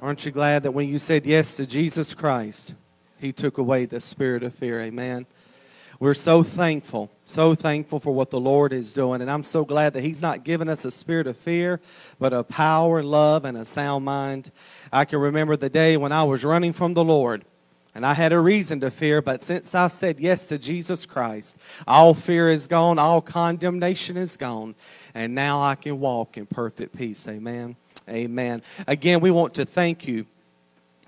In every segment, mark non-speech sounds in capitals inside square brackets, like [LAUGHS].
Aren't you glad that when you said yes to Jesus Christ, He took away the spirit of fear? Amen. We're so thankful, so thankful for what the Lord is doing. And I'm so glad that He's not given us a spirit of fear, but a power, love, and a sound mind. I can remember the day when I was running from the Lord. And I had a reason to fear, but since I've said yes to Jesus Christ, all fear is gone, all condemnation is gone, and now I can walk in perfect peace. Amen. Amen. Again, we want to thank you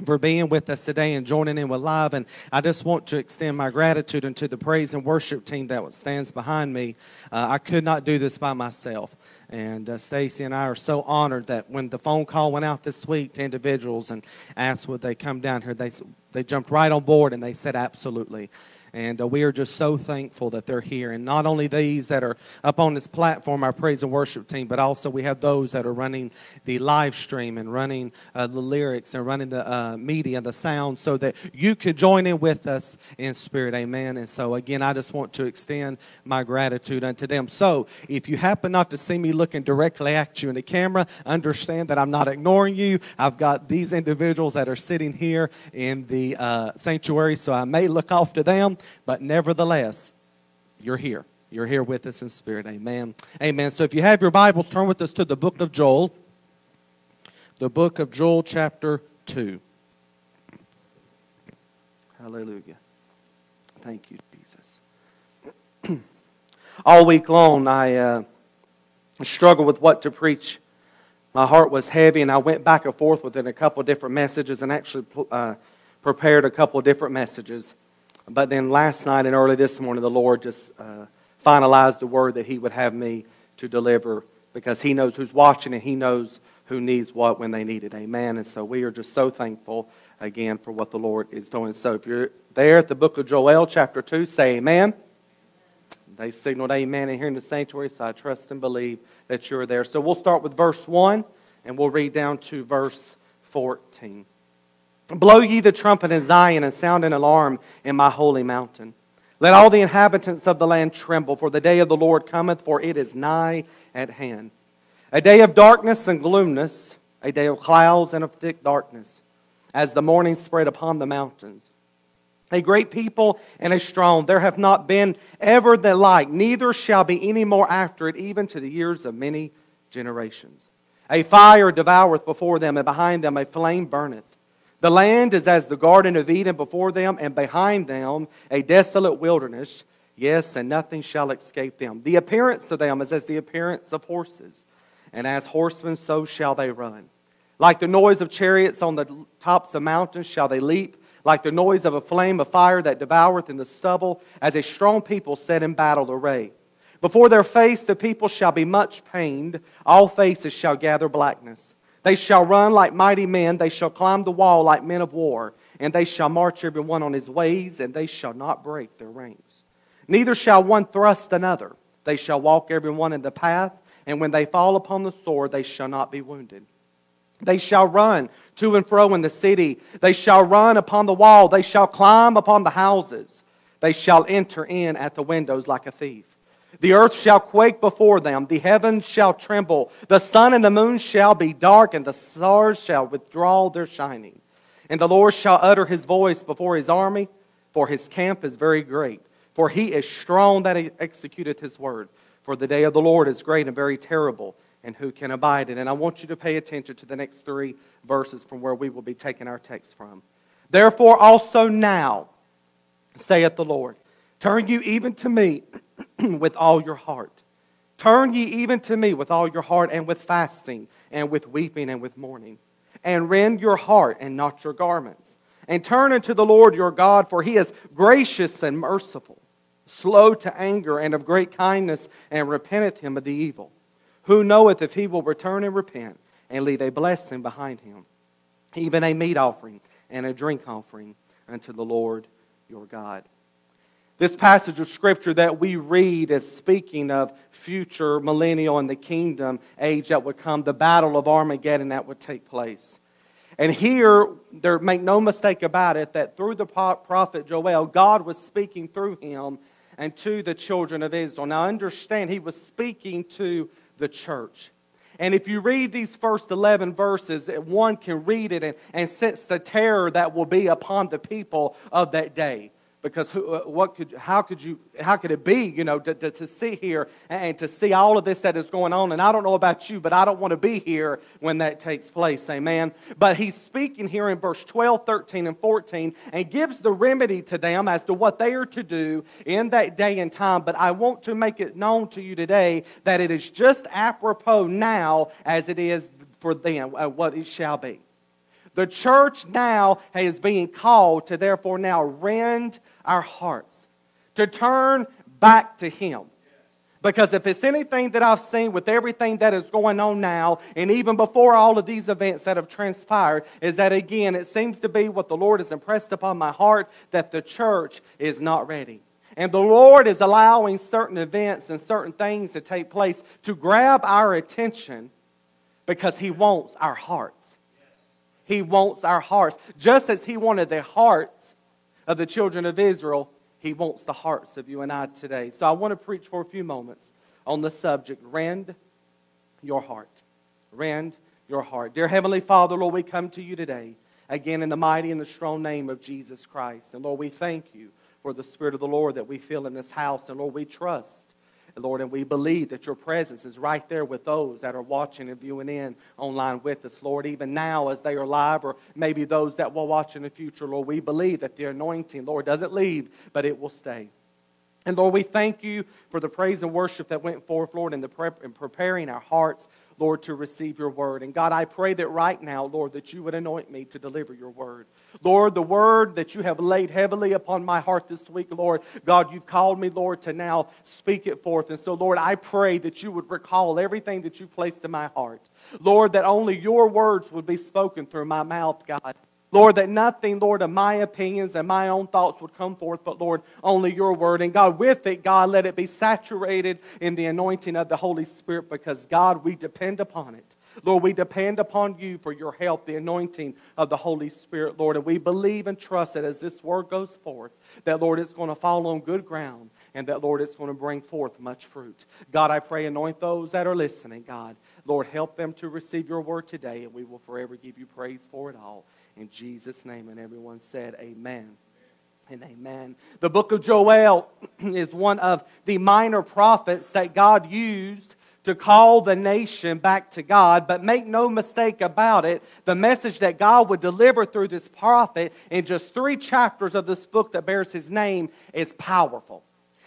for being with us today and joining in with live. And I just want to extend my gratitude unto the praise and worship team that stands behind me. Uh, I could not do this by myself. And uh, Stacy and I are so honored that when the phone call went out this week to individuals and asked would they come down here, they, they jumped right on board and they said absolutely. And uh, we are just so thankful that they're here. And not only these that are up on this platform, our praise and worship team, but also we have those that are running the live stream and running uh, the lyrics and running the uh, media, the sound, so that you could join in with us in spirit. Amen. And so, again, I just want to extend my gratitude unto them. So, if you happen not to see me looking directly at you in the camera, understand that I'm not ignoring you. I've got these individuals that are sitting here in the uh, sanctuary, so I may look off to them but nevertheless, you're here. You're here with us in spirit. Amen. Amen. So if you have your Bibles, turn with us to the book of Joel. The book of Joel, chapter 2. Hallelujah. Thank you, Jesus. [CLEARS THROAT] All week long, I uh, struggled with what to preach. My heart was heavy, and I went back and forth within a couple different messages and actually uh, prepared a couple different messages. But then last night and early this morning, the Lord just uh, finalized the word that He would have me to deliver because He knows who's watching and He knows who needs what when they need it. Amen. And so we are just so thankful again for what the Lord is doing. So if you're there at the book of Joel, chapter 2, say amen. They signaled amen in here in the sanctuary, so I trust and believe that you're there. So we'll start with verse 1 and we'll read down to verse 14. Blow ye the trumpet in Zion and sound an alarm in my holy mountain. Let all the inhabitants of the land tremble, for the day of the Lord cometh, for it is nigh at hand. A day of darkness and gloomness, a day of clouds and of thick darkness, as the morning spread upon the mountains. A great people and a strong. There have not been ever the like, neither shall be any more after it, even to the years of many generations. A fire devoureth before them, and behind them a flame burneth. The land is as the Garden of Eden before them, and behind them a desolate wilderness. Yes, and nothing shall escape them. The appearance of them is as the appearance of horses, and as horsemen, so shall they run. Like the noise of chariots on the tops of mountains shall they leap, like the noise of a flame of fire that devoureth in the stubble, as a strong people set in battle array. Before their face the people shall be much pained, all faces shall gather blackness. They shall run like mighty men. They shall climb the wall like men of war. And they shall march every one on his ways, and they shall not break their ranks. Neither shall one thrust another. They shall walk every one in the path, and when they fall upon the sword, they shall not be wounded. They shall run to and fro in the city. They shall run upon the wall. They shall climb upon the houses. They shall enter in at the windows like a thief. The earth shall quake before them, the heavens shall tremble, the sun and the moon shall be dark, and the stars shall withdraw their shining. And the Lord shall utter his voice before his army, for his camp is very great. For he is strong that he executeth his word. For the day of the Lord is great and very terrible, and who can abide it? And I want you to pay attention to the next three verses from where we will be taking our text from. Therefore, also now, saith the Lord, turn you even to me [CLEARS THROAT] with all your heart. Turn ye even to me with all your heart, and with fasting, and with weeping, and with mourning. And rend your heart, and not your garments. And turn unto the Lord your God, for he is gracious and merciful, slow to anger, and of great kindness, and repenteth him of the evil. Who knoweth if he will return and repent, and leave a blessing behind him, even a meat offering and a drink offering unto the Lord your God. This passage of scripture that we read is speaking of future millennial and the kingdom age that would come, the battle of Armageddon that would take place. And here, there make no mistake about it, that through the prophet Joel, God was speaking through him and to the children of Israel. Now understand, he was speaking to the church. And if you read these first 11 verses, one can read it and, and sense the terror that will be upon the people of that day because who, uh, what could, how could you, how could it be, you know, to, to, to sit here and to see all of this that is going on? And I don't know about you, but I don't want to be here when that takes place, amen. But he's speaking here in verse 12, 13, and 14 and gives the remedy to them as to what they are to do in that day and time. But I want to make it known to you today that it is just apropos now as it is for them, uh, what it shall be. The church now is being called to therefore now rend our hearts, to turn back to Him. Because if it's anything that I've seen with everything that is going on now, and even before all of these events that have transpired, is that again, it seems to be what the Lord has impressed upon my heart that the church is not ready. And the Lord is allowing certain events and certain things to take place to grab our attention because He wants our hearts. He wants our hearts. Just as He wanted the hearts of the children of Israel, He wants the hearts of you and I today. So I want to preach for a few moments on the subject rend your heart. Rend your heart. Dear Heavenly Father, Lord, we come to you today, again in the mighty and the strong name of Jesus Christ. And Lord, we thank you for the Spirit of the Lord that we feel in this house. And Lord, we trust Lord, and we believe that your presence is right there with those that are watching and viewing in online with us, Lord, even now as they are live, or maybe those that will watch in the future, Lord. We believe that the anointing, Lord, doesn't leave, but it will stay. And Lord, we thank you for the praise and worship that went forth, Lord, in, the in preparing our hearts, Lord, to receive your word. And God, I pray that right now, Lord, that you would anoint me to deliver your word. Lord, the word that you have laid heavily upon my heart this week, Lord, God, you've called me, Lord, to now speak it forth. And so, Lord, I pray that you would recall everything that you placed in my heart. Lord, that only your words would be spoken through my mouth, God. Lord, that nothing, Lord, of my opinions and my own thoughts would come forth, but Lord, only your word. And God, with it, God, let it be saturated in the anointing of the Holy Spirit because, God, we depend upon it. Lord, we depend upon you for your help, the anointing of the Holy Spirit, Lord. And we believe and trust that as this word goes forth, that, Lord, it's going to fall on good ground and that, Lord, it's going to bring forth much fruit. God, I pray, anoint those that are listening, God. Lord, help them to receive your word today, and we will forever give you praise for it all. In Jesus' name. And everyone said, Amen. And amen. The book of Joel [CLEARS THROAT] is one of the minor prophets that God used to call the nation back to God. But make no mistake about it, the message that God would deliver through this prophet in just three chapters of this book that bears his name is powerful.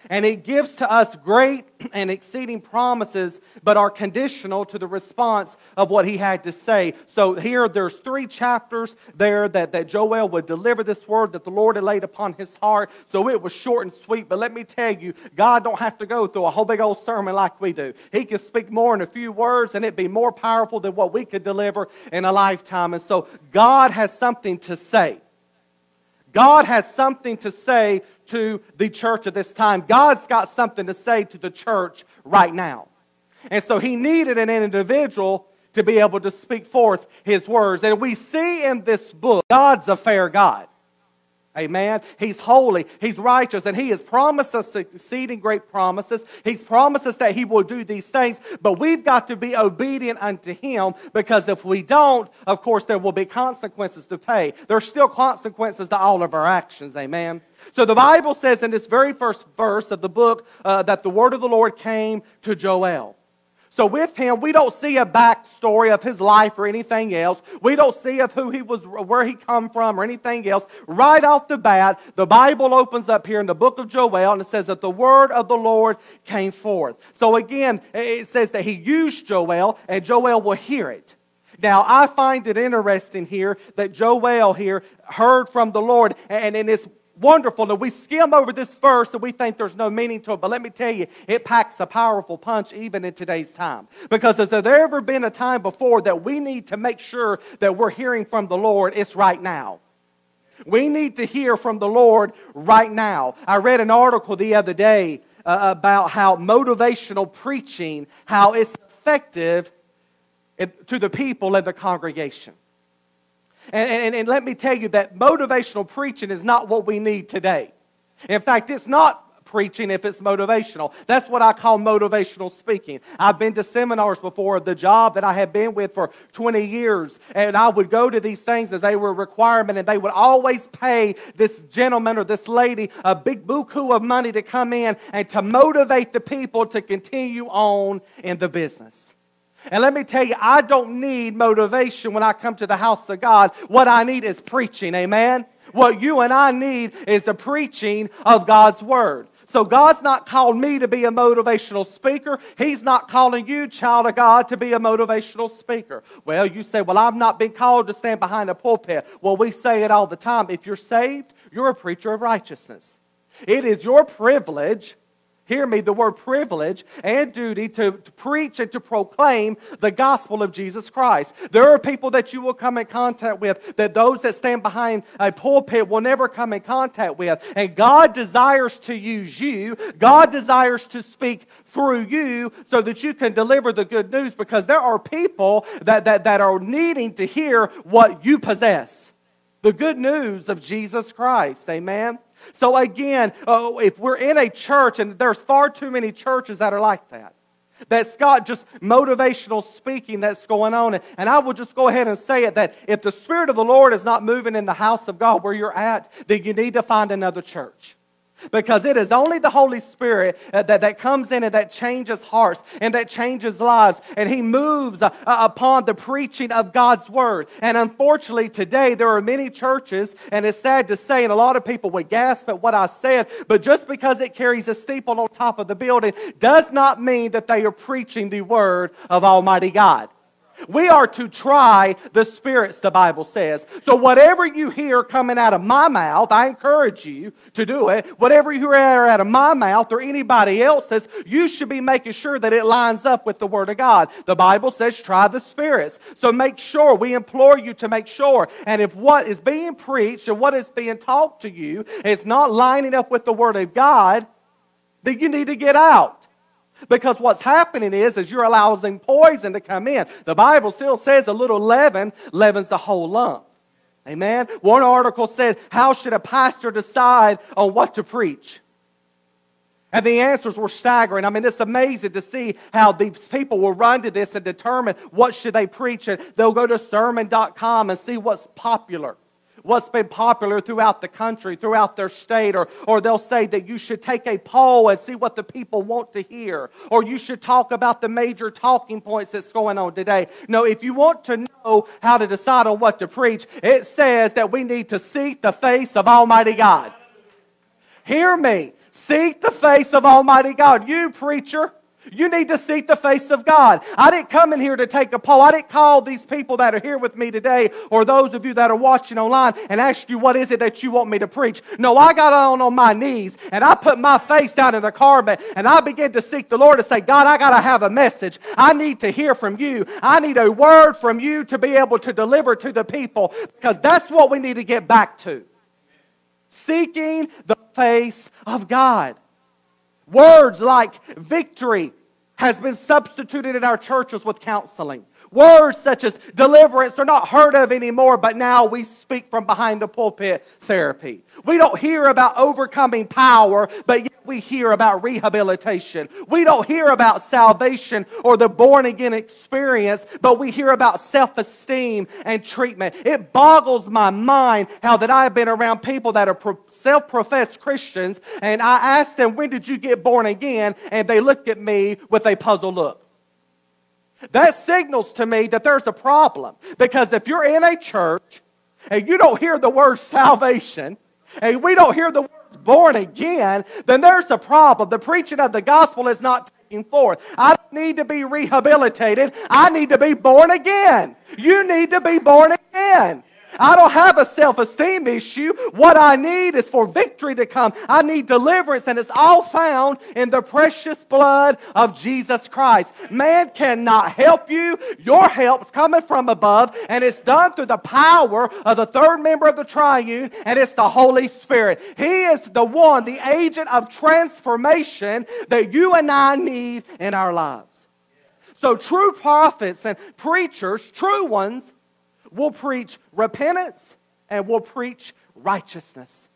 And it gives to us great and exceeding promises, but are conditional to the response of what he had to say. So here there's three chapters there that, that Joel would deliver this word that the Lord had laid upon his heart. So it was short and sweet. But let me tell you, God don't have to go through a whole big old sermon like we do. He can speak more in a few words, and it'd be more powerful than what we could deliver in a lifetime. And so God has something to say. God has something to say to the church at this time. God's got something to say to the church right now. And so he needed an individual to be able to speak forth his words. And we see in this book, God's a fair God. Amen. He's holy. He's righteous. And He has promised us exceeding great promises. He's promised us that He will do these things. But we've got to be obedient unto Him because if we don't, of course, there will be consequences to pay. There's still consequences to all of our actions. Amen. So the Bible says in this very first verse of the book uh, that the word of the Lord came to Joel. So with him, we don't see a backstory of his life or anything else. We don't see of who he was, where he come from, or anything else. Right off the bat, the Bible opens up here in the book of Joel, and it says that the word of the Lord came forth. So again, it says that he used Joel, and Joel will hear it. Now, I find it interesting here that Joel here heard from the Lord, and in this wonderful that we skim over this verse and we think there's no meaning to it. But let me tell you, it packs a powerful punch even in today's time. Because has there ever been a time before that we need to make sure that we're hearing from the Lord? It's right now. We need to hear from the Lord right now. I read an article the other day uh, about how motivational preaching, how it's effective to the people in the congregation. And, and, and let me tell you that motivational preaching is not what we need today. In fact, it's not preaching if it's motivational. That's what I call motivational speaking. I've been to seminars before, the job that I have been with for 20 years, and I would go to these things as they were a requirement, and they would always pay this gentleman or this lady a big buku of money to come in and to motivate the people to continue on in the business. And let me tell you, I don't need motivation when I come to the house of God. What I need is preaching. Amen? What you and I need is the preaching of God's word. So God's not called me to be a motivational speaker. He's not calling you, child of God, to be a motivational speaker. Well, you say, well, I've not been called to stand behind a pulpit. Well, we say it all the time. If you're saved, you're a preacher of righteousness. It is your privilege hear me, the word privilege and duty to, to, preach and to proclaim the gospel of Jesus Christ. There are people that you will come in contact with that those that stand behind a pulpit will never come in contact with. And God desires to use you, God desires to speak through you so that you can deliver the good news because there are people that, that, that are needing to hear what you possess the good news of Jesus Christ. Amen. So, again, uh, if we're in a church, and there's far too many churches that are like that, that's got just motivational speaking that's going on. And I will just go ahead and say it that if the Spirit of the Lord is not moving in the house of God where you're at, then you need to find another church because it is only the Holy Spirit uh, that, that comes in and that changes hearts and that changes lives. And He moves uh, uh, upon the preaching of God's Word. And unfortunately, today there are many churches, and it's sad to say, and a lot of people would gasp at what I said, but just because it carries a steeple on top of the building does not mean that they are preaching the Word of Almighty God. We are to try the spirits, the Bible says. So, whatever you hear coming out of my mouth, I encourage you to do it. Whatever you hear out of my mouth or anybody else's, you should be making sure that it lines up with the Word of God. The Bible says, try the spirits. So, make sure, we implore you to make sure. And if what is being preached and what is being taught to you is not lining up with the Word of God, then you need to get out. Because what's happening is, is you're allowing poison to come in. The Bible still says a little leaven leavens the whole lump. Amen. One article said, How should a pastor decide on what to preach? And the answers were staggering. I mean, it's amazing to see how these people will run to this and determine what should they preach. And they'll go to sermon.com and see what's popular what's been popular throughout the country, throughout their state, or, or they'll say that you should take a poll and see what the people want to hear, or you should talk about the major talking points that's going on today. No, if you want to know how to decide on what to preach, it says that we need to seek the face of Almighty God. Hear me. Seek the face of Almighty God. You, preacher, you need to seek the face of God. I didn't come in here to take a poll. I didn't call these people that are here with me today or those of you that are watching online and ask you, what is it that you want me to preach? No, I got on on my knees and I put my face down in the carpet and I began to seek the Lord to say, God, I got to have a message. I need to hear from you. I need a word from you to be able to deliver to the people because that's what we need to get back to. Seeking the face of God. Words like victory has been substituted in our churches with counseling. Words such as deliverance are not heard of anymore, but now we speak from behind the pulpit therapy. We don't hear about overcoming power, but we hear about rehabilitation. We don't hear about salvation or the born again experience, but we hear about self esteem and treatment. It boggles my mind how that I have been around people that are self professed Christians, and I ask them, When did you get born again? And they look at me with a puzzled look. That signals to me that there's a problem. Because if you're in a church and you don't hear the word salvation, and we don't hear the words born again, then there's a problem. The preaching of the gospel is not taking forth. I need to be rehabilitated. I need to be born again. You need to be born again. I don't have a self esteem issue. What I need is for victory to come. I need deliverance, and it's all found in the precious blood of Jesus Christ. Man cannot help you. Your help's coming from above, and it's done through the power of the third member of the triune, and it's the Holy Spirit. He is the one, the agent of transformation that you and I need in our lives. So, true prophets and preachers, true ones, will preach repentance and we'll preach righteousness.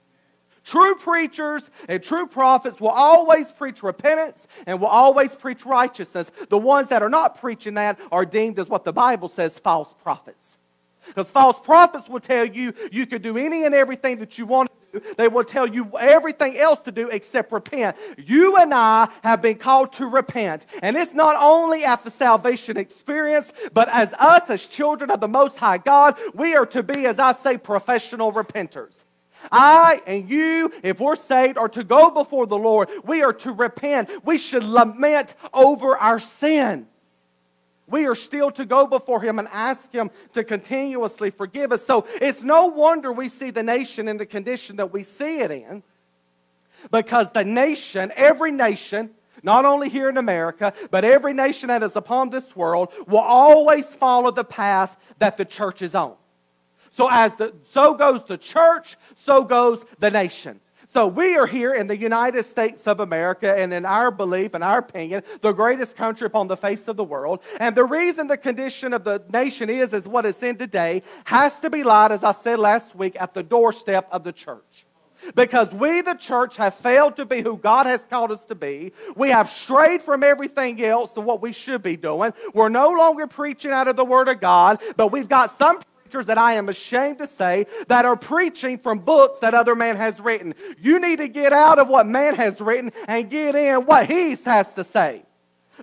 True preachers and true prophets will always preach repentance and will always preach righteousness. The ones that are not preaching that are deemed as what the Bible says false prophets. Because false prophets will tell you you can do any and everything that you want to. They will tell you everything else to do except repent. You and I have been called to repent. And it's not only at the salvation experience, but as us, as children of the Most High God, we are to be, as I say, professional repenters. I and you, if we're saved, are to go before the Lord. We are to repent. We should lament over our sin. We are still to go before Him and ask Him to continuously forgive us. So it's no wonder we see the nation in the condition that we see it in. Because the nation, every nation, not only here in America, but every nation that is upon this world, will always follow the path that the church is on. So as the so goes the church, so goes the nation. So we are here in the United States of America, and in our belief and our opinion, the greatest country upon the face of the world. And the reason the condition of the nation is is what it's in today has to be lied, as I said last week, at the doorstep of the church. Because we, the church, have failed to be who God has called us to be. We have strayed from everything else to what we should be doing. We're no longer preaching out of the Word of God, but we've got some preachers that I am ashamed to say that are preaching from books that other man has written. You need to get out of what man has written and get in what he has to say.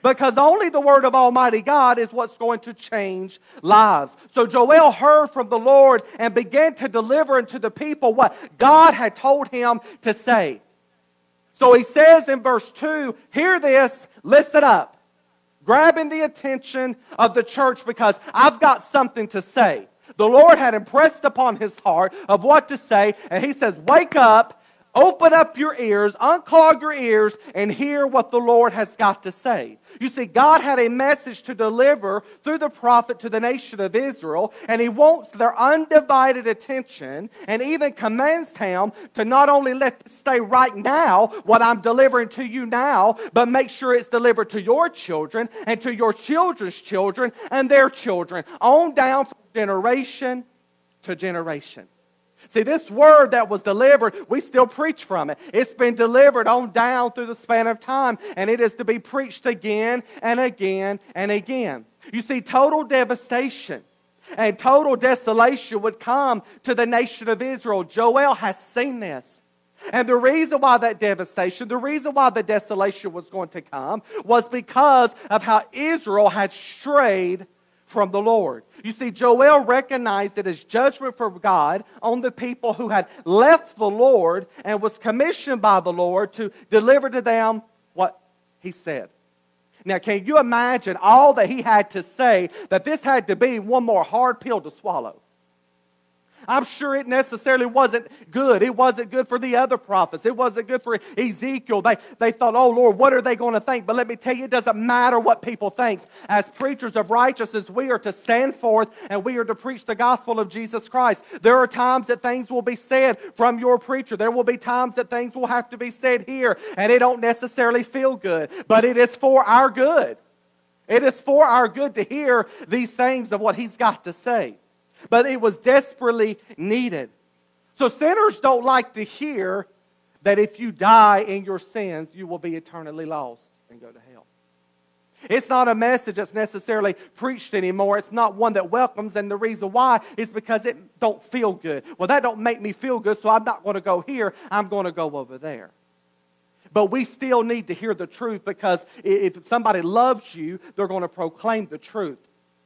Because only the word of Almighty God is what's going to change lives. So Joel heard from the Lord and began to deliver unto the people what God had told him to say. So he says in verse 2 Hear this, listen up. Grabbing the attention of the church because I've got something to say. The Lord had impressed upon his heart of what to say, and he says, Wake up, open up your ears, unclog your ears, and hear what the Lord has got to say. You see, God had a message to deliver through the prophet to the nation of Israel, and he wants their undivided attention and even commands him to not only let stay right now, what I'm delivering to you now, but make sure it's delivered to your children and to your children's children and their children, on down generation to generation. See, this word that was delivered, we still preach from it. It's been delivered on down through the span of time, and it is to be preached again and again and again. You see, total devastation and total desolation would come to the nation of Israel. Joel has seen this. And the reason why that devastation, the reason why the desolation was going to come, was because of how Israel had strayed from the Lord. You see, Joel recognized it as judgment from God on the people who had left the Lord and was commissioned by the Lord to deliver to them what he said. Now, can you imagine all that he had to say that this had to be one more hard pill to swallow? I'm sure it necessarily wasn't good. It wasn't good for the other prophets. It wasn't good for Ezekiel. They, they thought, oh, Lord, what are they going to think? But let me tell you, it doesn't matter what people think. As preachers of righteousness, we are to stand forth and we are to preach the gospel of Jesus Christ. There are times that things will be said from your preacher. There will be times that things will have to be said here, and it don't necessarily feel good, but it is for our good. It is for our good to hear these things of what he's got to say but it was desperately needed. So sinners don't like to hear that if you die in your sins, you will be eternally lost and go to hell. It's not a message that's necessarily preached anymore. It's not one that welcomes, and the reason why is because it don't feel good. Well, that don't make me feel good, so I'm not going to go here. I'm going to go over there. But we still need to hear the truth because if somebody loves you, they're going to proclaim the truth.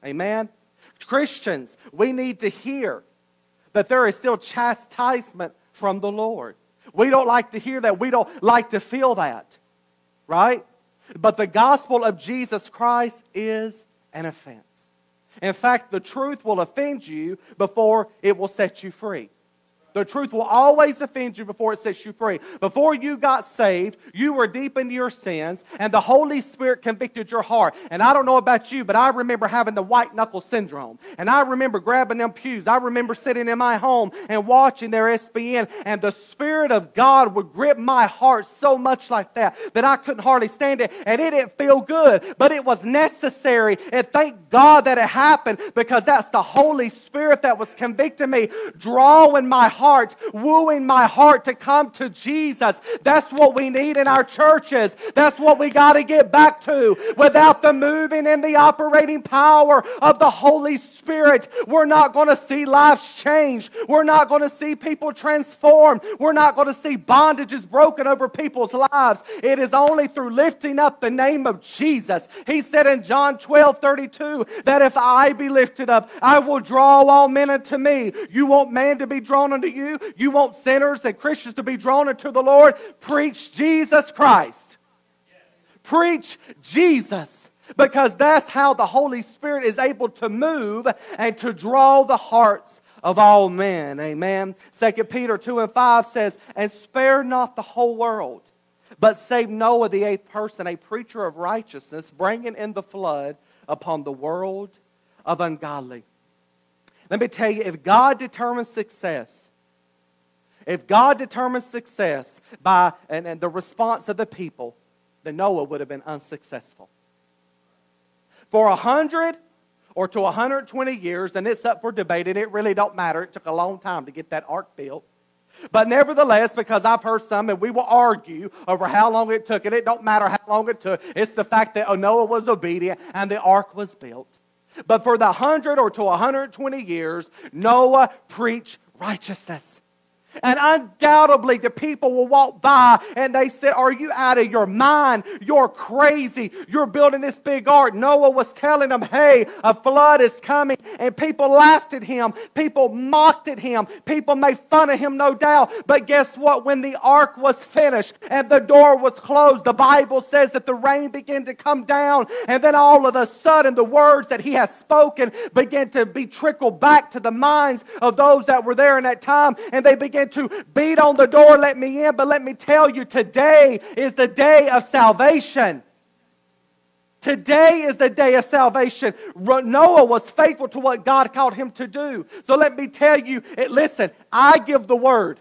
Amen? Christians, we need to hear that there is still chastisement from the Lord. We don't like to hear that. We don't like to feel that, right? But the gospel of Jesus Christ is an offense. In fact, the truth will offend you before it will set you free. The truth will always offend you before it sets you free. Before you got saved, you were deep into your sins, and the Holy Spirit convicted your heart. And I don't know about you, but I remember having the white knuckle syndrome. And I remember grabbing them pews. I remember sitting in my home and watching their SBN, and the Spirit of God would grip my heart so much like that that I couldn't hardly stand it. And it didn't feel good, but it was necessary. And thank God that it happened because that's the Holy Spirit that was convicting me, drawing my heart heart, wooing my heart to come to Jesus. That's what we need in our churches. That's what we got to get back to. Without the moving and the operating power of the Holy Spirit, we're not going to see lives change. We're not going to see people transformed. We're not going to see bondages broken over people's lives. It is only through lifting up the name of Jesus. He said in John 12 32 that if I be lifted up, I will draw all men unto me. You want man to be drawn unto you? You want sinners and Christians to be drawn into the Lord? Preach Jesus Christ. Preach Jesus because that's how the Holy Spirit is able to move and to draw the hearts of all men. Amen. 2 Peter 2 and 5 says, And spare not the whole world, but save Noah, the eighth person, a preacher of righteousness, bringing in the flood upon the world of ungodly. Let me tell you, if God determines success, if God determines success by and, and the response of the people, then Noah would have been unsuccessful. For a hundred or to 120 years, and it's up for debate, and it really don't matter. It took a long time to get that ark built. But nevertheless, because I've heard some, and we will argue over how long it took, and it don't matter how long it took, it's the fact that oh, Noah was obedient and the ark was built. But for the 100 or to 120 years, Noah preached righteousness. And undoubtedly, the people will walk by and they said, Are you out of your mind? You're crazy. You're building this big ark. Noah was telling them, Hey, a flood is coming. And people laughed at him. People mocked at him. People made fun of him, no doubt. But guess what? When the ark was finished and the door was closed, the Bible says that the rain began to come down. And then all of a sudden, the words that he has spoken began to be trickled back to the minds of those that were there in that time. And they began to beat on the door, let me in. But let me tell you, today is the day of salvation. Today is the day of salvation. Noah was faithful to what God called him to do. So let me tell you, listen, I give the word.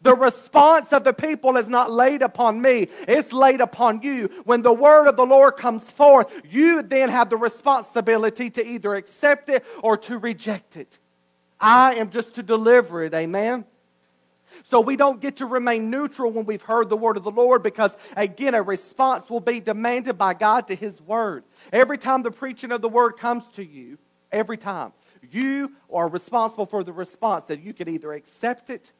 The response of the people is not laid upon me, it's laid upon you. When the word of the Lord comes forth, you then have the responsibility to either accept it or to reject it. I am just to deliver it. Amen. So we don't get to remain neutral when we've heard the word of the Lord because, again, a response will be demanded by God to his word. Every time the preaching of the word comes to you, every time, you are responsible for the response that you can either accept it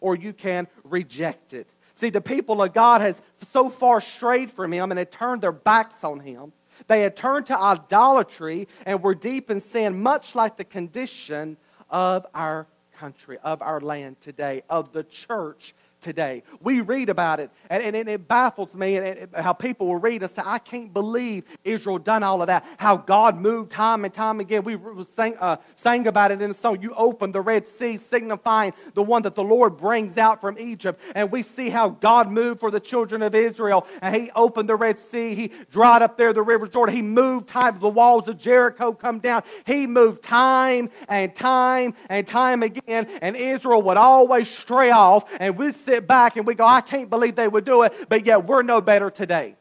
or you can reject it. See, the people of God has so far strayed from him and had turned their backs on him. They had turned to idolatry and were deep in sin, much like the condition of our country, of our land today, of the church today. We read about it, and, and, and it baffles me and it, how people will read and say, I can't believe Israel done all of that. How God moved time and time again. We sang, uh, sang about it in the song. You opened the Red Sea, signifying the one that the Lord brings out from Egypt. And we see how God moved for the children of Israel. And He opened the Red Sea. He dried up there the river Jordan. He moved time. The walls of Jericho come down. He moved time and time and time again. And Israel would always stray off. And we sit back and we go, I can't believe they would do it, but yet we're no better today.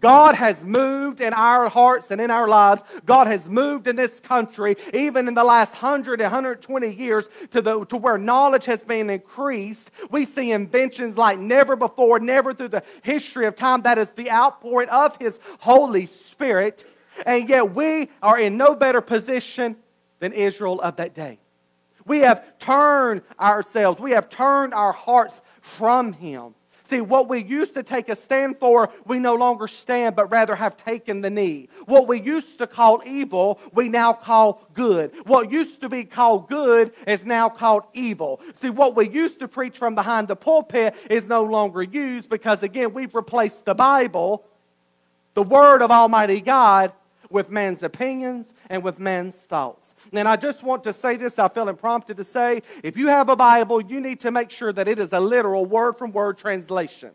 God has moved in our hearts and in our lives. God has moved in this country, even in the last 100 120 years, to, the, to where knowledge has been increased. We see inventions like never before, never through the history of time. That is the outpouring of His Holy Spirit. And yet we are in no better position than Israel of that day. We have turned ourselves, we have turned our hearts from Him. See, what we used to take a stand for, we no longer stand, but rather have taken the knee. What we used to call evil, we now call good. What used to be called good is now called evil. See, what we used to preach from behind the pulpit is no longer used because, again, we've replaced the Bible, the Word of Almighty God, with man's opinions and with man's thoughts. And I just want to say this, I feel prompted to say if you have a Bible, you need to make sure that it is a literal word from word translation.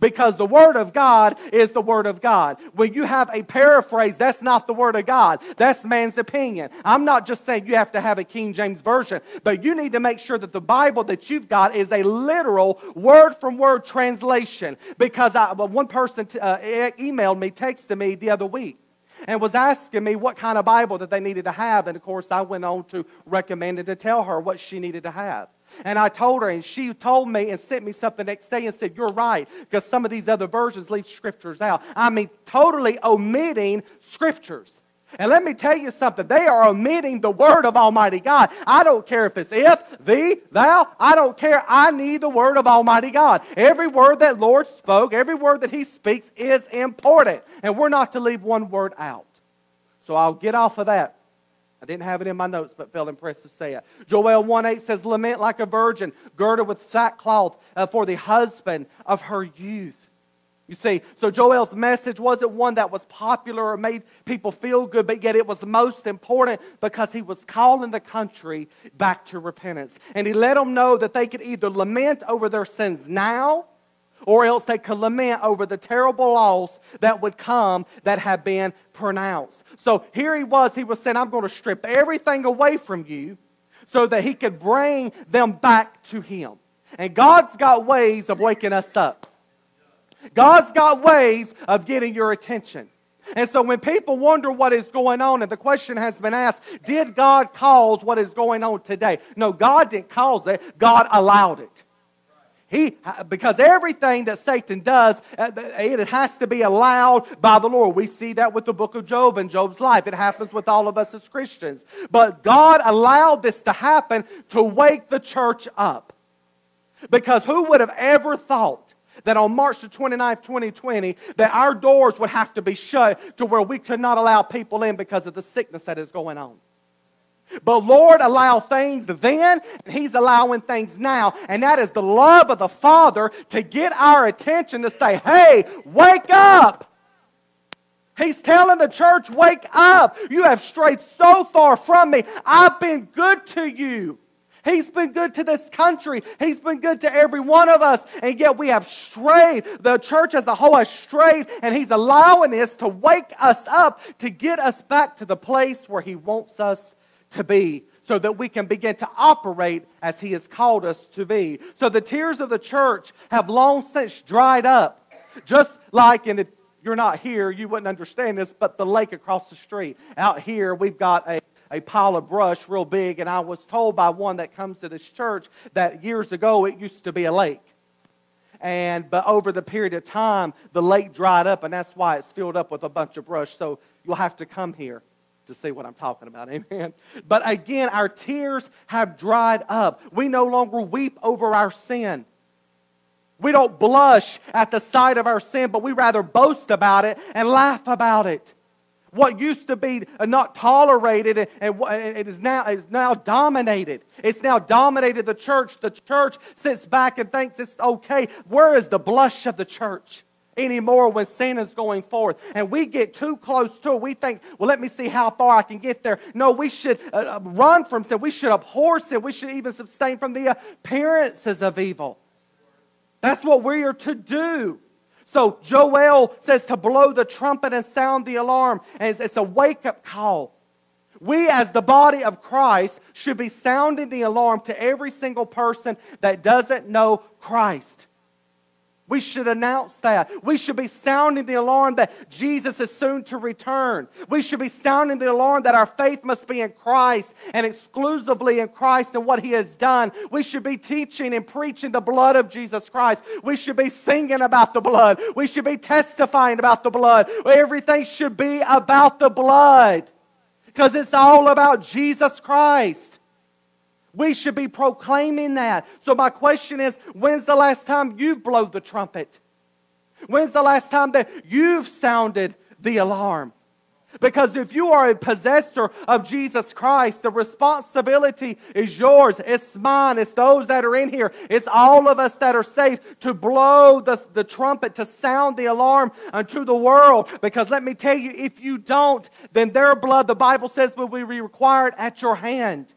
Because the Word of God is the Word of God. When you have a paraphrase, that's not the Word of God. That's man's opinion. I'm not just saying you have to have a King James Version, but you need to make sure that the Bible that you've got is a literal word from word translation. Because I, one person t- uh, emailed me, texted me the other week, and was asking me what kind of Bible that they needed to have. And of course, I went on to recommend and to tell her what she needed to have. And I told her, and she told me and sent me something next day and said, You're right, because some of these other versions leave scriptures out. I mean, totally omitting scriptures. And let me tell you something. They are omitting the word of Almighty God. I don't care if it's if, thee, thou. I don't care. I need the word of Almighty God. Every word that Lord spoke, every word that He speaks is important. And we're not to leave one word out. So I'll get off of that. I didn't have it in my notes, but felt impressed to say it. Joel 1 8 says, Lament like a virgin, girded with sackcloth uh, for the husband of her youth. You see, so Joel's message wasn't one that was popular or made people feel good, but yet it was most important because he was calling the country back to repentance. And he let them know that they could either lament over their sins now or else they could lament over the terrible loss that would come that had been pronounced. So here he was, he was saying, I'm going to strip everything away from you so that he could bring them back to him. And God's got ways of waking us up. God's got ways of getting your attention. And so when people wonder what is going on, and the question has been asked, did God cause what is going on today? No, God didn't cause it, God allowed it. He, because everything that Satan does, uh, it has to be allowed by the Lord. We see that with the book of Job and Job's life. It happens with all of us as Christians. But God allowed this to happen to wake the church up. Because who would have ever thought that on March the 29th, 2020, that our doors would have to be shut to where we could not allow people in because of the sickness that is going on. But Lord allow things then, and He's allowing things now. And that is the love of the Father to get our attention to say, hey, wake up. He's telling the church, wake up. You have strayed so far from me. I've been good to you. He's been good to this country. He's been good to every one of us. And yet we have strayed. The church as a whole has strayed. And He's allowing this to wake us up, to get us back to the place where He wants us to be so that we can begin to operate as He has called us to be. So the tears of the church have long since dried up. Just like in the you're not here, you wouldn't understand this, but the lake across the street. Out here, we've got a a pile of brush real big, and I was told by one that comes to this church that years ago it used to be a lake. And but over the period of time, the lake dried up, and that's why it's filled up with a bunch of brush. So you'll have to come here to see what I'm talking about. [LAUGHS] Amen. But again, our tears have dried up. We no longer weep over our sin. We don't blush at the sight of our sin, but we rather boast about it and laugh about it. What used to be not tolerated and it is now, is now dominated. It's now dominated the church. The church sits back and thinks it's okay. Where is the blush of the church? anymore when sin is going forth. And we get too close to it. We think, well, let me see how far I can get there. No, we should uh, uh run from sin. We should abhor sin. We should even abstain from the appearances of evil. That's what we are to do. So Joel says to blow the trumpet and sound the alarm. And it's, it's a wake up call. We, as the body of Christ, should be sounding the alarm to every single person that doesn't know Christ. We should announce that. We should be sounding the alarm that Jesus is soon to return. We should be sounding the alarm that our faith must be in Christ and exclusively in Christ and what He has done. We should be teaching and preaching the blood of Jesus Christ. We should be singing about the blood. We should be testifying about the blood. Everything should be about the blood because it's all about Jesus Christ. We should be proclaiming that. So, my question is when's the last time you've blown the trumpet? When's the last time that you've sounded the alarm? Because if you are a possessor of Jesus Christ, the responsibility is yours. It's mine. It's those that are in here. It's all of us that are safe to blow the, the trumpet, to sound the alarm unto the world. Because let me tell you, if you don't, then their blood, the Bible says, will be required at your hand.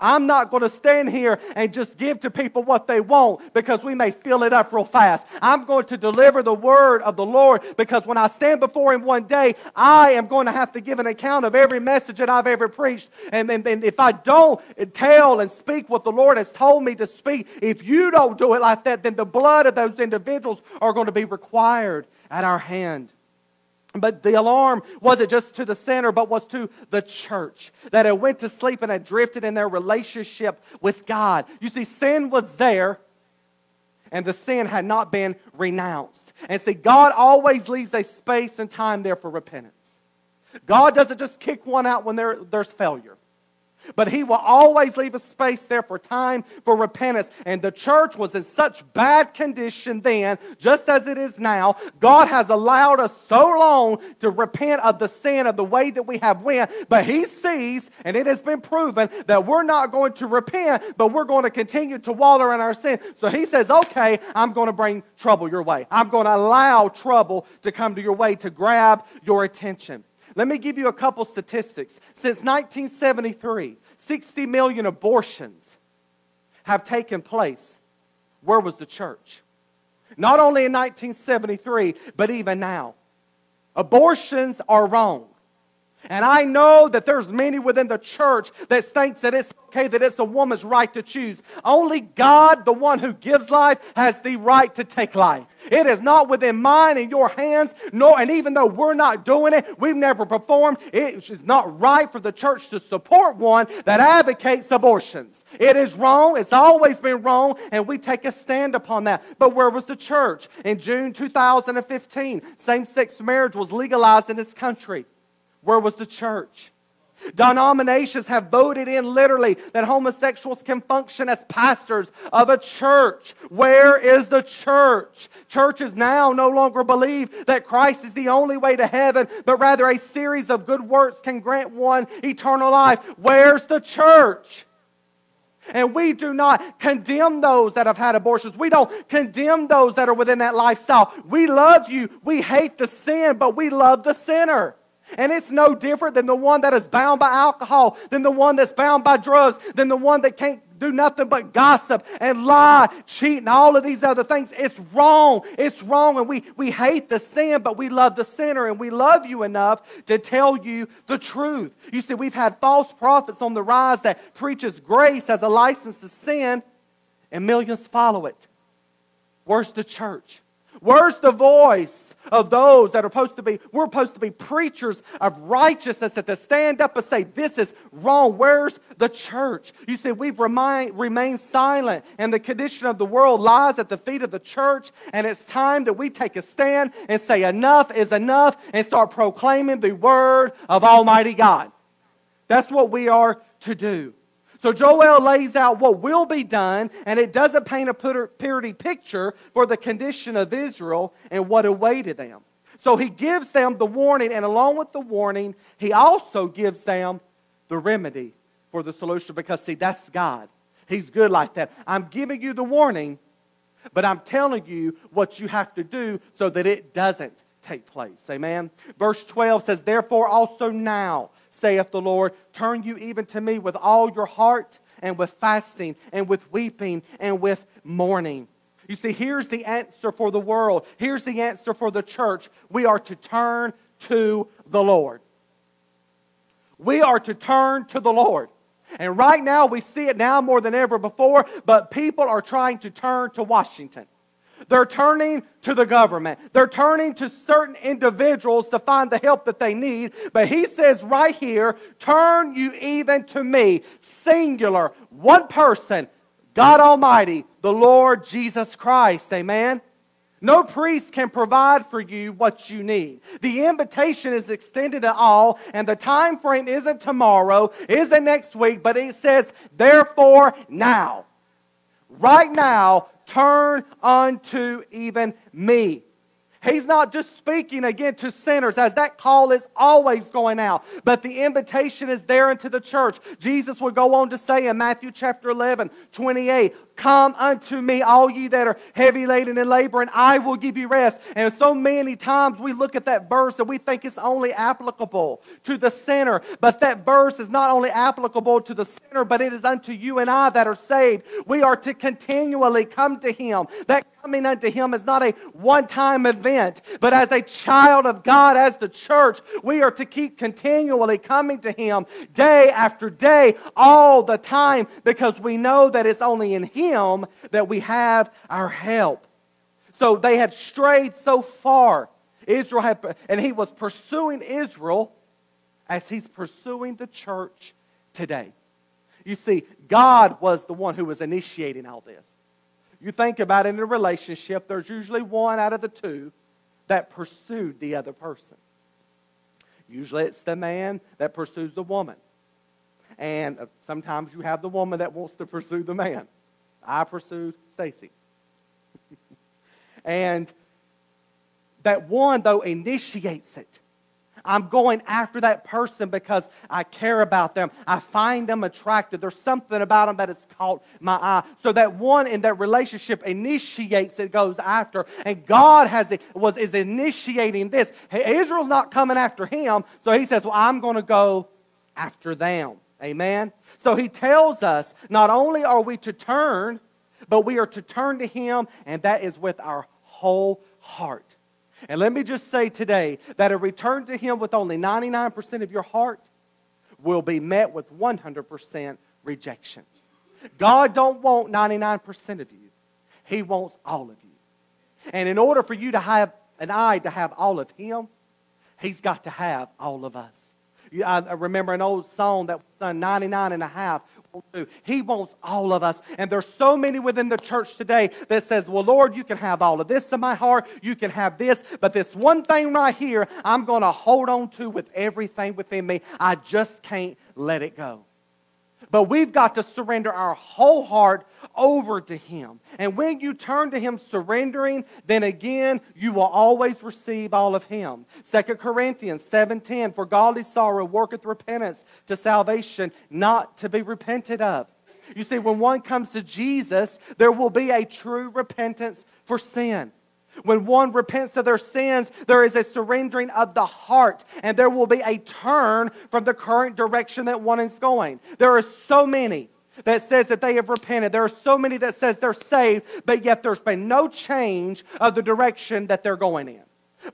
I'm not going to stand here and just give to people what they want because we may fill it up real fast. I'm going to deliver the word of the Lord because when I stand before Him one day, I am going to have to give an account of every message that I've ever preached. And, and, and if I don't tell and speak what the Lord has told me to speak, if you don't do it like that, then the blood of those individuals are going to be required at our hand. But the alarm wasn't just to the sinner, but was to the church that had went to sleep and had drifted in their relationship with God. You see, sin was there, and the sin had not been renounced. And see, God always leaves a space and time there for repentance. God doesn't just kick one out when there, there's failure. But he will always leave a space there for time for repentance. And the church was in such bad condition then, just as it is now. God has allowed us so long to repent of the sin of the way that we have went. But he sees, and it has been proven, that we're not going to repent, but we're going to continue to wallow in our sin. So he says, okay, I'm going to bring trouble your way. I'm going to allow trouble to come to your way to grab your attention. Let me give you a couple statistics. Since 1973, 60 million abortions have taken place. Where was the church? Not only in 1973, but even now. Abortions are wrong. And I know that there's many within the church that thinks that it's okay that it's a woman's right to choose. Only God, the one who gives life, has the right to take life. It is not within mine and your hands, nor and even though we're not doing it, we've never performed, it is not right for the church to support one that advocates abortions. It is wrong, it's always been wrong, and we take a stand upon that. But where was the church? In June 2015, same-sex marriage was legalized in this country. Where was the church? Denominations have voted in literally that homosexuals can function as pastors of a church. Where is the church? Churches now no longer believe that Christ is the only way to heaven, but rather a series of good works can grant one eternal life. Where's the church? And we do not condemn those that have had abortions. We don't condemn those that are within that lifestyle. We love you. We hate the sin, but we love the sinner. And it's no different than the one that is bound by alcohol, than the one that's bound by drugs, than the one that can't do nothing but gossip and lie, cheat, and all of these other things. It's wrong. It's wrong. And we, we hate the sin, but we love the sinner. And we love you enough to tell you the truth. You see, we've had false prophets on the rise that preaches grace as a license to sin, and millions follow it. Where's the church? Where's the voice of those that are supposed to be, we're supposed to be preachers of righteousness that to stand up and say, this is wrong. Where's the church? You see, we've remain, remained silent, and the condition of the world lies at the feet of the church, and it's time that we take a stand and say, enough is enough, and start proclaiming the word of Almighty God. That's what we are to do. So Joel lays out what will be done, and it doesn't paint a purity picture for the condition of Israel and what awaited them. So he gives them the warning, and along with the warning, he also gives them the remedy for the solution because, see, that's God. He's good like that. I'm giving you the warning, but I'm telling you what you have to do so that it doesn't take place. Amen. Verse 12 says, Therefore, also now saith the Lord. Turn you even to me with all your heart and with fasting and with weeping and with mourning. You see, here's the answer for the world. Here's the answer for the church. We are to turn to the Lord. We are to turn to the Lord. And right now, we see it now more than ever before, but people are trying to turn to Washington. They're turning to the government. They're turning to certain individuals to find the help that they need. But he says right here, turn you even to me, singular, one person, God Almighty, the Lord Jesus Christ. Amen. No priest can provide for you what you need. The invitation is extended to all, and the time frame isn't tomorrow, isn't next week, but it says, therefore, now. Right now, Turn unto even me. He's not just speaking again to sinners, as that call is always going out, but the invitation is there into the church. Jesus would go on to say in Matthew chapter 11, 28, Come unto me, all ye that are heavy laden and labor, and I will give you rest. And so many times we look at that verse and we think it's only applicable to the sinner. But that verse is not only applicable to the sinner, but it is unto you and I that are saved. We are to continually come to Him. That coming unto Him is not a one time event, but as a child of God, as the church, we are to keep continually coming to Him day after day, all the time, because we know that it's only in Him him that we have our help. So they had strayed so far Israel had, and he was pursuing Israel as he's pursuing the church today. You see, God was the one who was initiating all this. You think about it in a relationship, there's usually one out of the two that pursued the other person. Usually it's the man that pursues the woman. And sometimes you have the woman that wants to pursue the man. I pursue Stacy. [LAUGHS] and that one, though, initiates it. I'm going after that person because I care about them. I find them attractive. There's something about them that has caught my eye. So that one in that relationship initiates it, goes after. And God has was is initiating this. Israel's not coming after him, so he says, Well, I'm going to go after them. Amen. So he tells us not only are we to turn, but we are to turn to him, and that is with our whole heart. And let me just say today that a return to Him with only 99% of your heart will be met with 100% rejection. God don't want 99% of you. He wants all of you. And in order for you to have an eye to have all of Him, He's got to have all of us. I remember an old song that was done 99 and a half. He wants all of us. And there's so many within the church today that says, well, Lord, you can have all of this in my heart. You can have this. But this one thing right here, I'm going to hold on to with everything within me. I just can't let it go. But we've got to surrender our whole heart over to Him. And when you turn to Him surrendering, then again, you will always receive all of Him. 2 Corinthians 7.10, For godly sorrow worketh repentance to salvation, not to be repented of. You see, when one comes to Jesus, there will be a true repentance for sin. When one repents of their sins, there is a surrendering of the heart, and there will be a turn from the current direction that one is going. There are so many that says that they have repented. There are so many that says they're saved, but yet there's been no change of the direction that they're going in.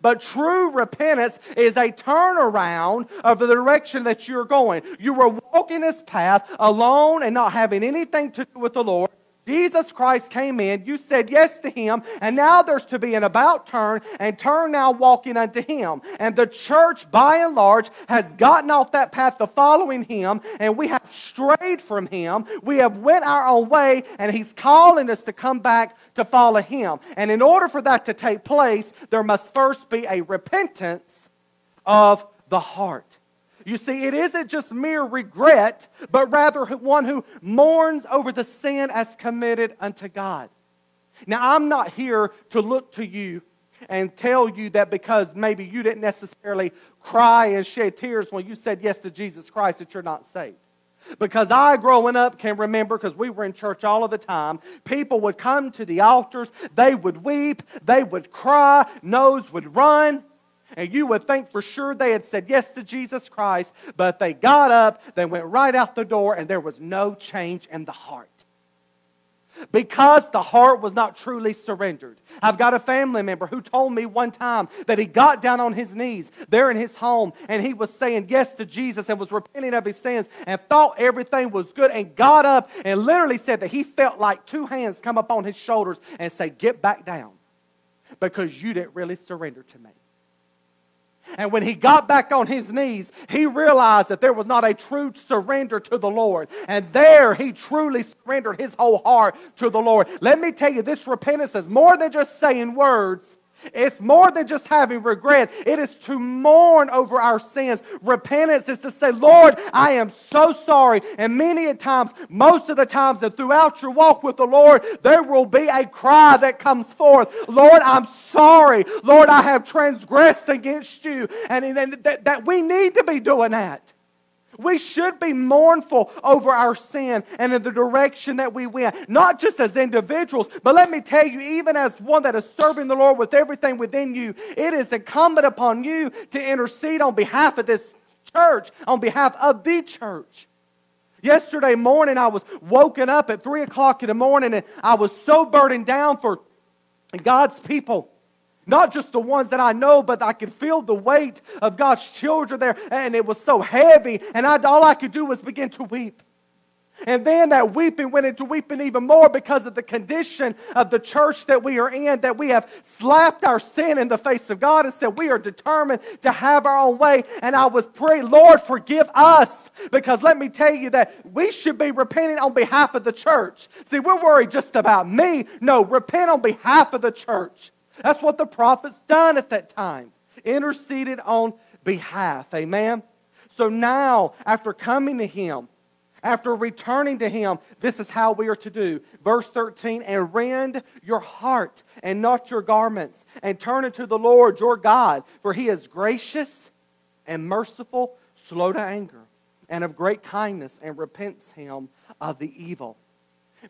But true repentance is a turnaround of the direction that you're going. You were walking this path alone and not having anything to do with the Lord. Jesus Christ came in, you said yes to him, and now there's to be an about turn and turn now walking unto him. And the church, by and large, has gotten off that path of following him, and we have strayed from him. We have went our own way, and he's calling us to come back to follow him. And in order for that to take place, there must first be a repentance of the heart. You see, it isn't just mere regret, but rather one who mourns over the sin as committed unto God. Now, I'm not here to look to you and tell you that because maybe you didn't necessarily cry and shed tears when you said yes to Jesus Christ that you're not saved. Because I, growing up, can remember, because we were in church all of the time, people would come to the altars, they would weep, they would cry, nose would run. And you would think for sure they had said yes to Jesus Christ, but they got up, they went right out the door, and there was no change in the heart. Because the heart was not truly surrendered. I've got a family member who told me one time that he got down on his knees there in his home and he was saying yes to Jesus and was repenting of his sins and thought everything was good and got up and literally said that he felt like two hands come up on his shoulders and say, Get back down because you didn't really surrender to me. And when he got back on his knees, he realized that there was not a true surrender to the Lord. And there he truly surrendered his whole heart to the Lord. Let me tell you, this repentance is more than just saying words, it's more than just having regret. It is to mourn over our sins. Repentance is to say, Lord, I am so sorry. And many a times, most of the times, and throughout your walk with the Lord, there will be a cry that comes forth. Lord, I'm sorry. Lord, I have transgressed against you. And, and that, that we need to be doing that. We should be mournful over our sin and in the direction that we went, not just as individuals, but let me tell you, even as one that is serving the Lord with everything within you, it is incumbent upon you to intercede on behalf of this church, on behalf of the church. Yesterday morning, I was woken up at 3 o'clock in the morning and I was so burdened down for God's people. Not just the ones that I know, but I could feel the weight of God's children there, and it was so heavy, and I, all I could do was begin to weep. And then that weeping went into weeping even more because of the condition of the church that we are in, that we have slapped our sin in the face of God and said we are determined to have our own way. And I was praying, Lord, forgive us. Because let me tell you that we should be repenting on behalf of the church. See, we're worried just about me. No, repent on behalf of the church. That's what the prophets done at that time. Interceded on behalf. Amen. So now, after coming to him, after returning to him, this is how we are to do. Verse 13, and rend your heart and not your garments, and turn unto the Lord your God, for he is gracious and merciful, slow to anger, and of great kindness, and repents him of the evil.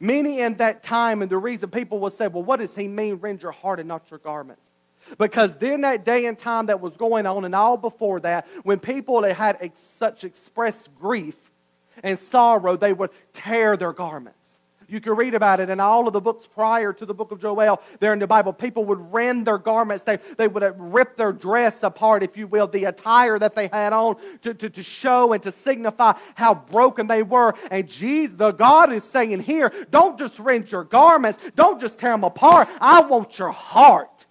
Many in that time, and the reason people would say, well, what does he mean, rend your heart and not your garments? Because then that day and time that was going on, and all before that, when people had such expressed grief and sorrow, they would tear their garments. You can read about it in all of the books prior to the book of Joel there in the Bible. People would rend their garments. They, they would rip their dress apart, if you will, the attire that they had on to, to, to show and to signify how broken they were. And Jesus, the God is saying here, don't just rend your garments. Don't just tear them apart. I want your heart.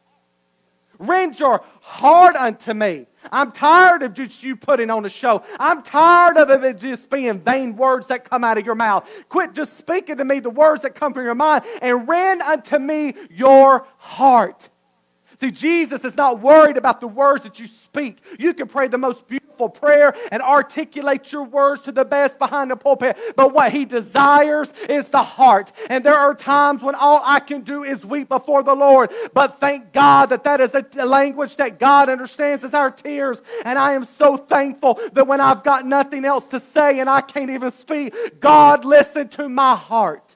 Rend your heart unto me. I'm tired of just you putting on a show. I'm tired of it just being vain words that come out of your mouth. Quit just speaking to me the words that come from your mind and rend unto me your heart. See, Jesus is not worried about the words that you speak. You can pray the most beautiful prayer and articulate your words to the best behind the pulpit, but what he desires is the heart. And there are times when all I can do is weep before the Lord, but thank God that that is a language that God understands as our tears. And I am so thankful that when I've got nothing else to say and I can't even speak, God listen to my heart.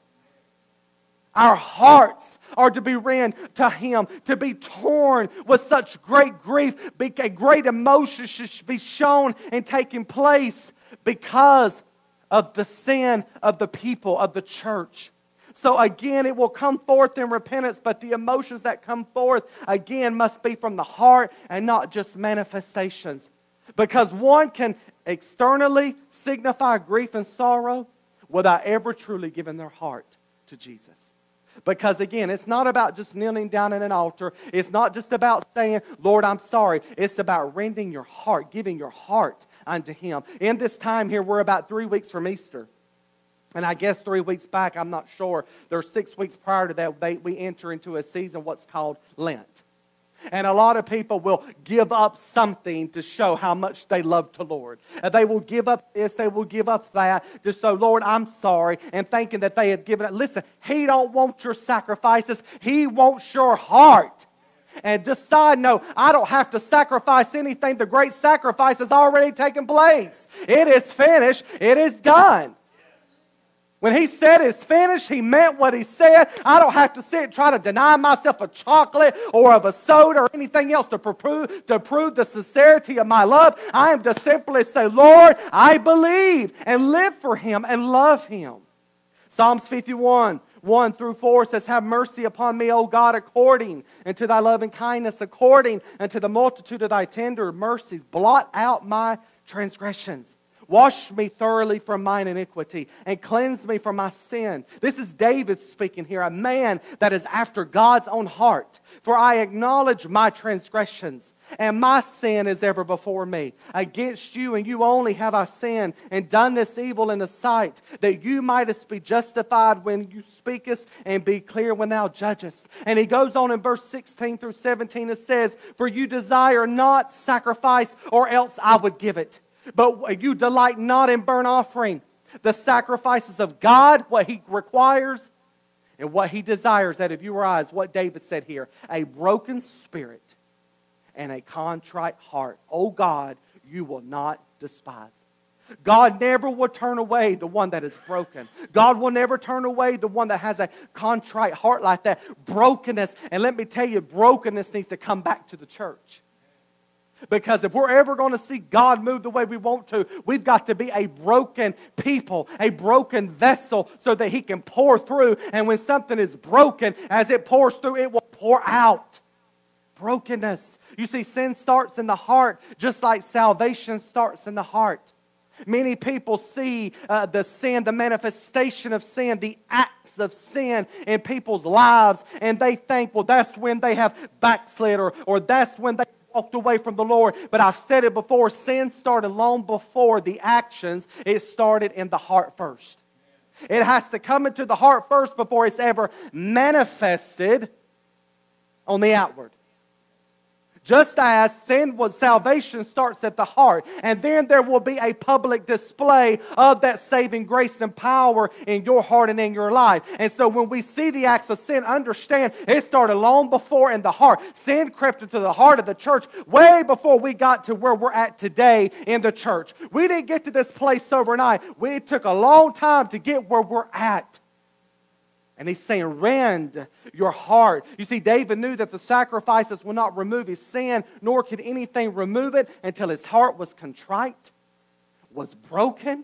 Our hearts are to be ran to Him, to be torn with such great grief, a great emotion should be shown and taking place because of the sin of the people of the church. So again, it will come forth in repentance, but the emotions that come forth again must be from the heart and not just manifestations. Because one can externally signify grief and sorrow without ever truly giving their heart to Jesus. Because again, it's not about just kneeling down in an altar. It's not just about saying, Lord, I'm sorry. It's about rending your heart, giving your heart unto Him. In this time here, we're about three weeks from Easter. And I guess three weeks back, I'm not sure. There's six weeks prior to that, date, we enter into a season what's called Lent. And a lot of people will give up something to show how much they love the Lord. And they will give up this, they will give up that, just so, Lord, I'm sorry, and thinking that they have given it. Listen, He don't want your sacrifices, He wants your heart. And decide, no, I don't have to sacrifice anything. The great sacrifice has already taken place. It is finished, it is done. When he said it's finished, he meant what he said. I don't have to sit and try to deny myself a chocolate or of a soda or anything else to prove, to prove the sincerity of my love. I am to simply say, Lord, I believe and live for him and love him. Psalms 51, 1 through 4 says, Have mercy upon me, O God, according unto thy loving kindness, according unto the multitude of thy tender mercies. Blot out my transgressions. Wash me thoroughly from mine iniquity and cleanse me from my sin. This is David speaking here, a man that is after God's own heart. For I acknowledge my transgressions, and my sin is ever before me. Against you and you only have I sinned and done this evil in the sight, that you mightest be justified when you speakest and be clear when thou judgest. And he goes on in verse 16 through 17, it says, For you desire not sacrifice, or else I would give it. But you delight not in burnt offering, the sacrifices of God, what He requires, and what He desires out of your eyes. What David said here a broken spirit and a contrite heart. Oh God, you will not despise. God never will turn away the one that is broken. God will never turn away the one that has a contrite heart like that. Brokenness, and let me tell you, brokenness needs to come back to the church. Because if we're ever going to see God move the way we want to, we've got to be a broken people, a broken vessel, so that He can pour through. And when something is broken, as it pours through, it will pour out. Brokenness. You see, sin starts in the heart, just like salvation starts in the heart. Many people see uh, the sin, the manifestation of sin, the acts of sin in people's lives, and they think, well, that's when they have backslid or, or that's when they walked away from the Lord. But I've said it before sin started long before the actions, it started in the heart first. It has to come into the heart first before it's ever manifested on the outward. Just as sin was salvation starts at the heart, and then there will be a public display of that saving grace and power in your heart and in your life. And so when we see the acts of sin, understand it started long before in the heart. Sin crept into the heart of the church way before we got to where we're at today in the church. We didn't get to this place overnight. it took a long time to get where we're at. And he's saying, rend your heart. You see, David knew that the sacrifices will not remove his sin, nor could anything remove it until his heart was contrite, was broken,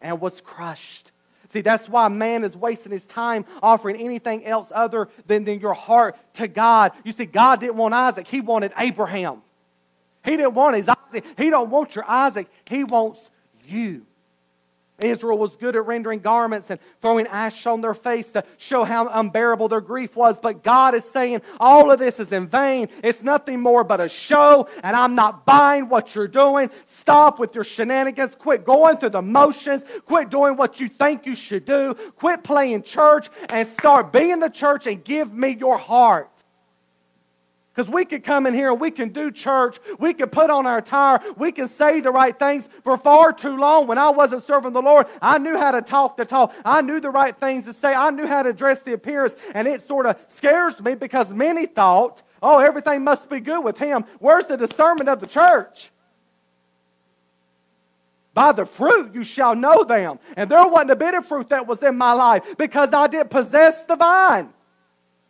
and was crushed. See, that's why man is wasting his time offering anything else other than, than your heart to God. You see, God didn't want Isaac, he wanted Abraham. He didn't want his Isaac. He don't want your Isaac. He wants you. Israel was good at rendering garments and throwing ash on their face to show how unbearable their grief was. But God is saying, all of this is in vain. It's nothing more but a show, and I'm not buying what you're doing. Stop with your shenanigans. Quit going through the motions. Quit doing what you think you should do. Quit playing church and start being the church and give me your heart. Because we could come in here and we can do church. We can put on our attire. We can say the right things for far too long. When I wasn't serving the Lord, I knew how to talk the talk. I knew the right things to say. I knew how to dress the appearance. And it sort of scares me because many thought, oh, everything must be good with him. Where's the discernment of the church? By the fruit you shall know them. And there wasn't a bit of fruit that was in my life because I didn't possess the vine.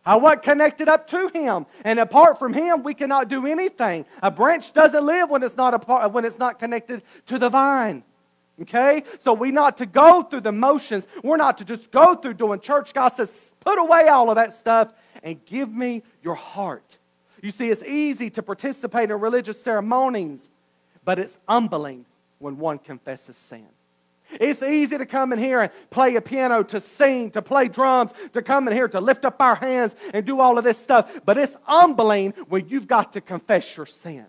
I wasn't connected up to Him. And apart from Him, we cannot do anything. A branch doesn't live when it's not, a apart, when it's not connected to the vine. Okay? So we're not to go through the motions. We're not to just go through doing church. God says, put away all of that stuff and give me your heart. You see, it's easy to participate in religious ceremonies, but it's humbling when one confesses sin. It's easy to come in here and play a piano, to sing, to play drums, to come in here to lift up our hands and do all of this stuff. But it's humbling when you've got to confess your sin.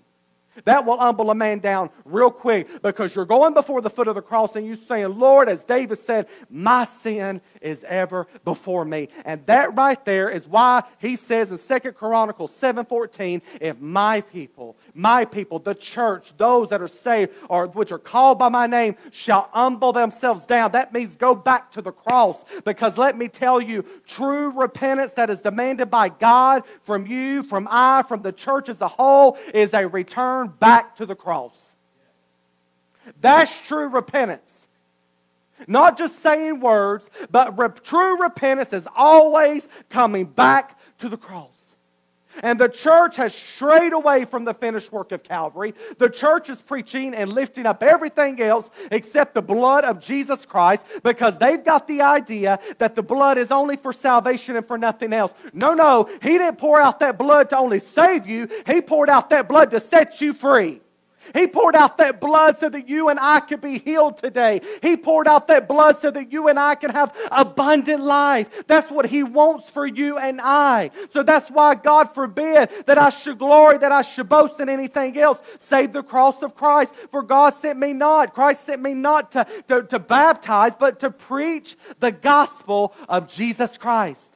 That will humble a man down real quick because you're going before the foot of the cross and you're saying, Lord, as David said, my sin is ever before me. And that right there is why he says in Second Chronicles 7:14, if my people, my people, the church, those that are saved or which are called by my name, shall humble themselves down. That means go back to the cross. Because let me tell you, true repentance that is demanded by God from you, from I, from the church as a whole, is a return back to the cross. That's true repentance. Not just saying words, but re- true repentance is always coming back to the cross. And the church has strayed away from the finished work of Calvary. The church is preaching and lifting up everything else except the blood of Jesus Christ because they've got the idea that the blood is only for salvation and for nothing else. No, no, He didn't pour out that blood to only save you, He poured out that blood to set you free. He poured out that blood so that you and I could be healed today. He poured out that blood so that you and I can have abundant life. That's what He wants for you and I. So that's why God forbid that I should glory, that I should boast in anything else save the cross of Christ. For God sent me not, Christ sent me not to, to, to baptize, but to preach the gospel of Jesus Christ.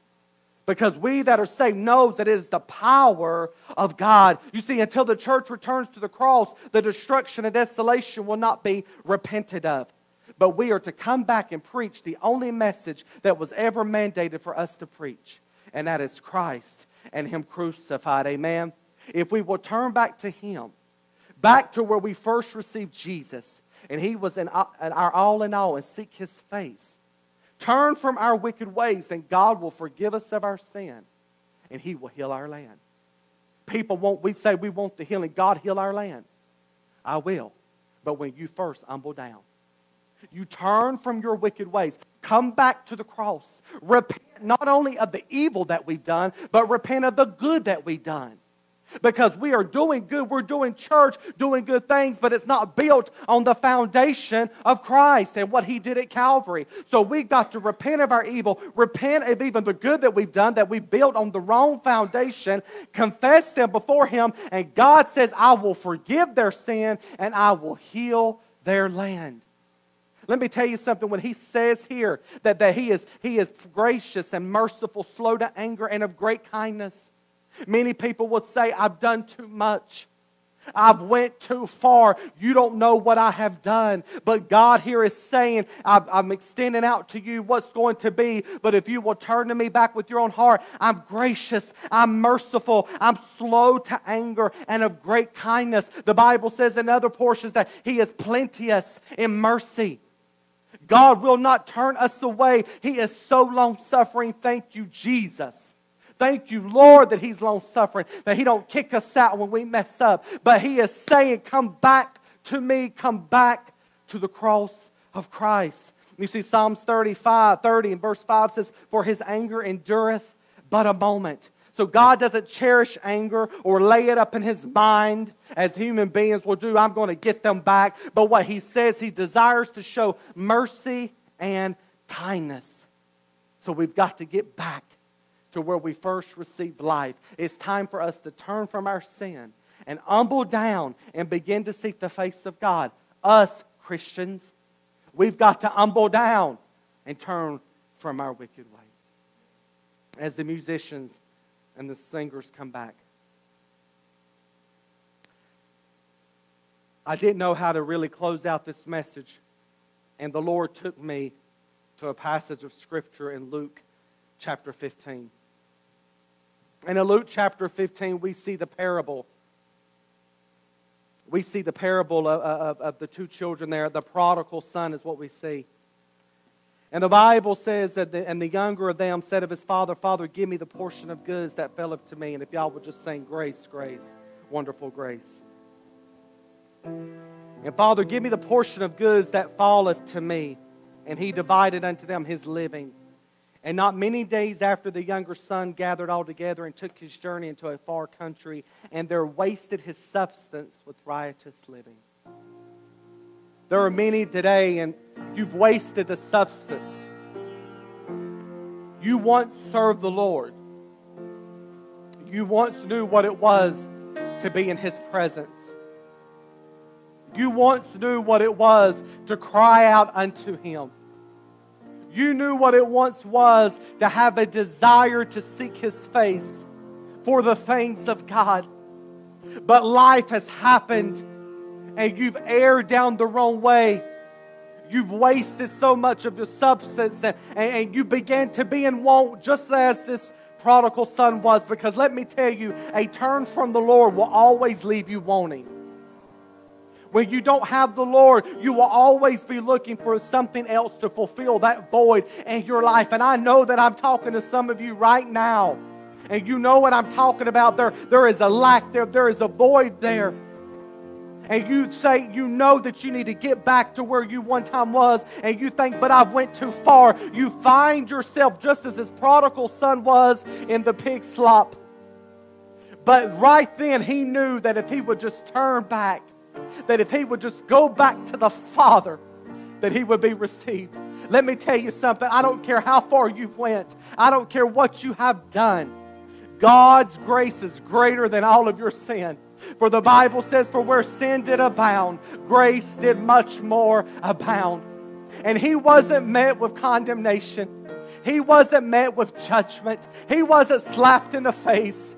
Because we that are saved knows that it is the power of God. You see, until the church returns to the cross, the destruction and desolation will not be repented of. But we are to come back and preach the only message that was ever mandated for us to preach, and that is Christ and Him crucified. Amen. If we will turn back to Him, back to where we first received Jesus, and He was in uh, our all in all, and seek His face turn from our wicked ways, then God will forgive us of our sin and He will heal our land. People won't, we say we want the healing. God heal our land. I will. But when you first humble down, you turn from your wicked ways, come back to the cross, repent not only of the evil that we've done, but repent of the good that we've done. Because we are doing good. We're doing church, doing good things, but it's not built on the foundation of Christ and what He did at Calvary. So we've got to repent of our evil, repent of even the good that we've done that we built on the wrong foundation, confess them before Him, and God says, I will forgive their sin and I will heal their land. Let me tell you something. When he says here that, that he, is, he is gracious and merciful, slow to anger, and of great kindness, Many people would say, I've done too much. I've went too far. You don't know what I have done. But God here is saying, I'm extending out to you what's going to be. But if you will turn to me back with your own heart, I'm gracious, I'm merciful, I'm slow to anger, and of great kindness. The Bible says in other portions that He is plenteous in mercy. God will not turn us away. He is so long suffering. Thank you, Jesus. Thank you, Lord, that He's long suffering, that He don't kick us out when we mess up. But He is saying, Come back to me, come back to the cross of Christ. You see, Psalms 35, 30 and verse 5 says, For his anger endureth but a moment. So God doesn't cherish anger or lay it up in his mind as human beings will do. I'm going to get them back. But what he says, he desires to show mercy and kindness. So we've got to get back to where we first received life. It's time for us to turn from our sin and humble down and begin to seek the face of God. Us, Christians, we've got to humble down and turn from our wicked ways. As the musicians and the singers come back, I didn't know how to really close out this message, and the Lord took me to a passage of Scripture in Luke chapter 15. And in Luke chapter 15, we see the parable. We see the parable of, of, of, the two children there. The prodigal son is what we see. And the Bible says that, the, and the younger of them said of his father, Father, give me the portion of goods that up to me. And if y'all would just sing, Grace, grace, wonderful grace. And Father, give me the portion of goods that falleth to me. And he divided unto them his living. And not many days after the younger son gathered all together and took his journey into a far country, and there wasted his substance with riotous living. There are many today, and you've wasted the substance. You once served the Lord. You once knew what it was to be in His presence. You once knew what it was to cry out unto Him. You knew what it once was to have a desire to seek His face for the things of God. But life has happened and you've erred down the wrong way. You've wasted so much of your substance and, and you began to be in want just as this prodigal son was. Because let me tell you, a turn from the Lord will always leave you wanting. When you don't have the Lord, you will always be looking for something else to fulfill that void in your life. And I know that I'm talking to some of you right now. And you know what I'm talking about. There, there is a lack there, there is a void there. And you say you know that you need to get back to where you one time was, and you think, but I've went too far. You find yourself just as his prodigal son was in the pig slop. But right then he knew that if he would just turn back that if he would just go back to the Father, that he would be received. Let me tell you something. I don't care how far you've went. I don't care what you have done. God's grace is greater than all of your sin. For the Bible says, For where sin did abound, grace did much more abound. And he wasn't met with condemnation. He wasn't met with judgment. He wasn't slapped in the face.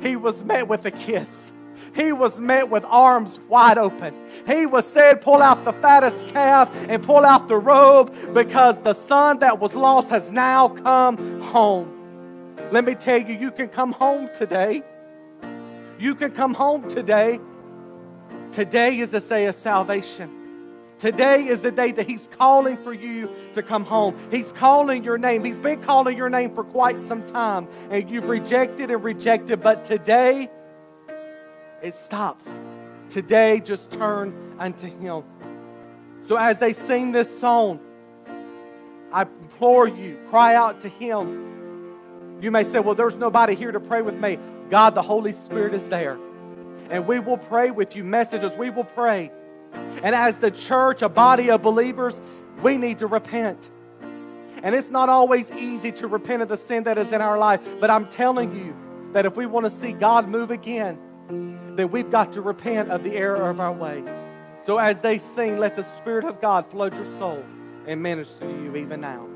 He was met with a kiss he was met with arms wide open. He was said, Pull out the fattest calf and pull out the robe because the son that was lost has now come home. Let me tell you, you can come home today. You can come home today. Today is the day of salvation. Today is the day that He's calling for you to come home. He's calling your name. He's been calling your name for quite some time, and you've rejected and rejected. But today it stops. Today, just turn unto Him. So as they sing this song, I implore you, cry out to Him. You may say, Well, there's nobody here to pray with me. God, the Holy Spirit is there. And we will pray with you, messages, we will pray. And as the church, a body of believers, we need to repent. And it's not always easy to repent of the sin that is in our life, but I'm telling you that if we want to see God move again, then we've got to repent of the error of our way. So as they sing, let the Spirit of God flood your soul and minister to you even now.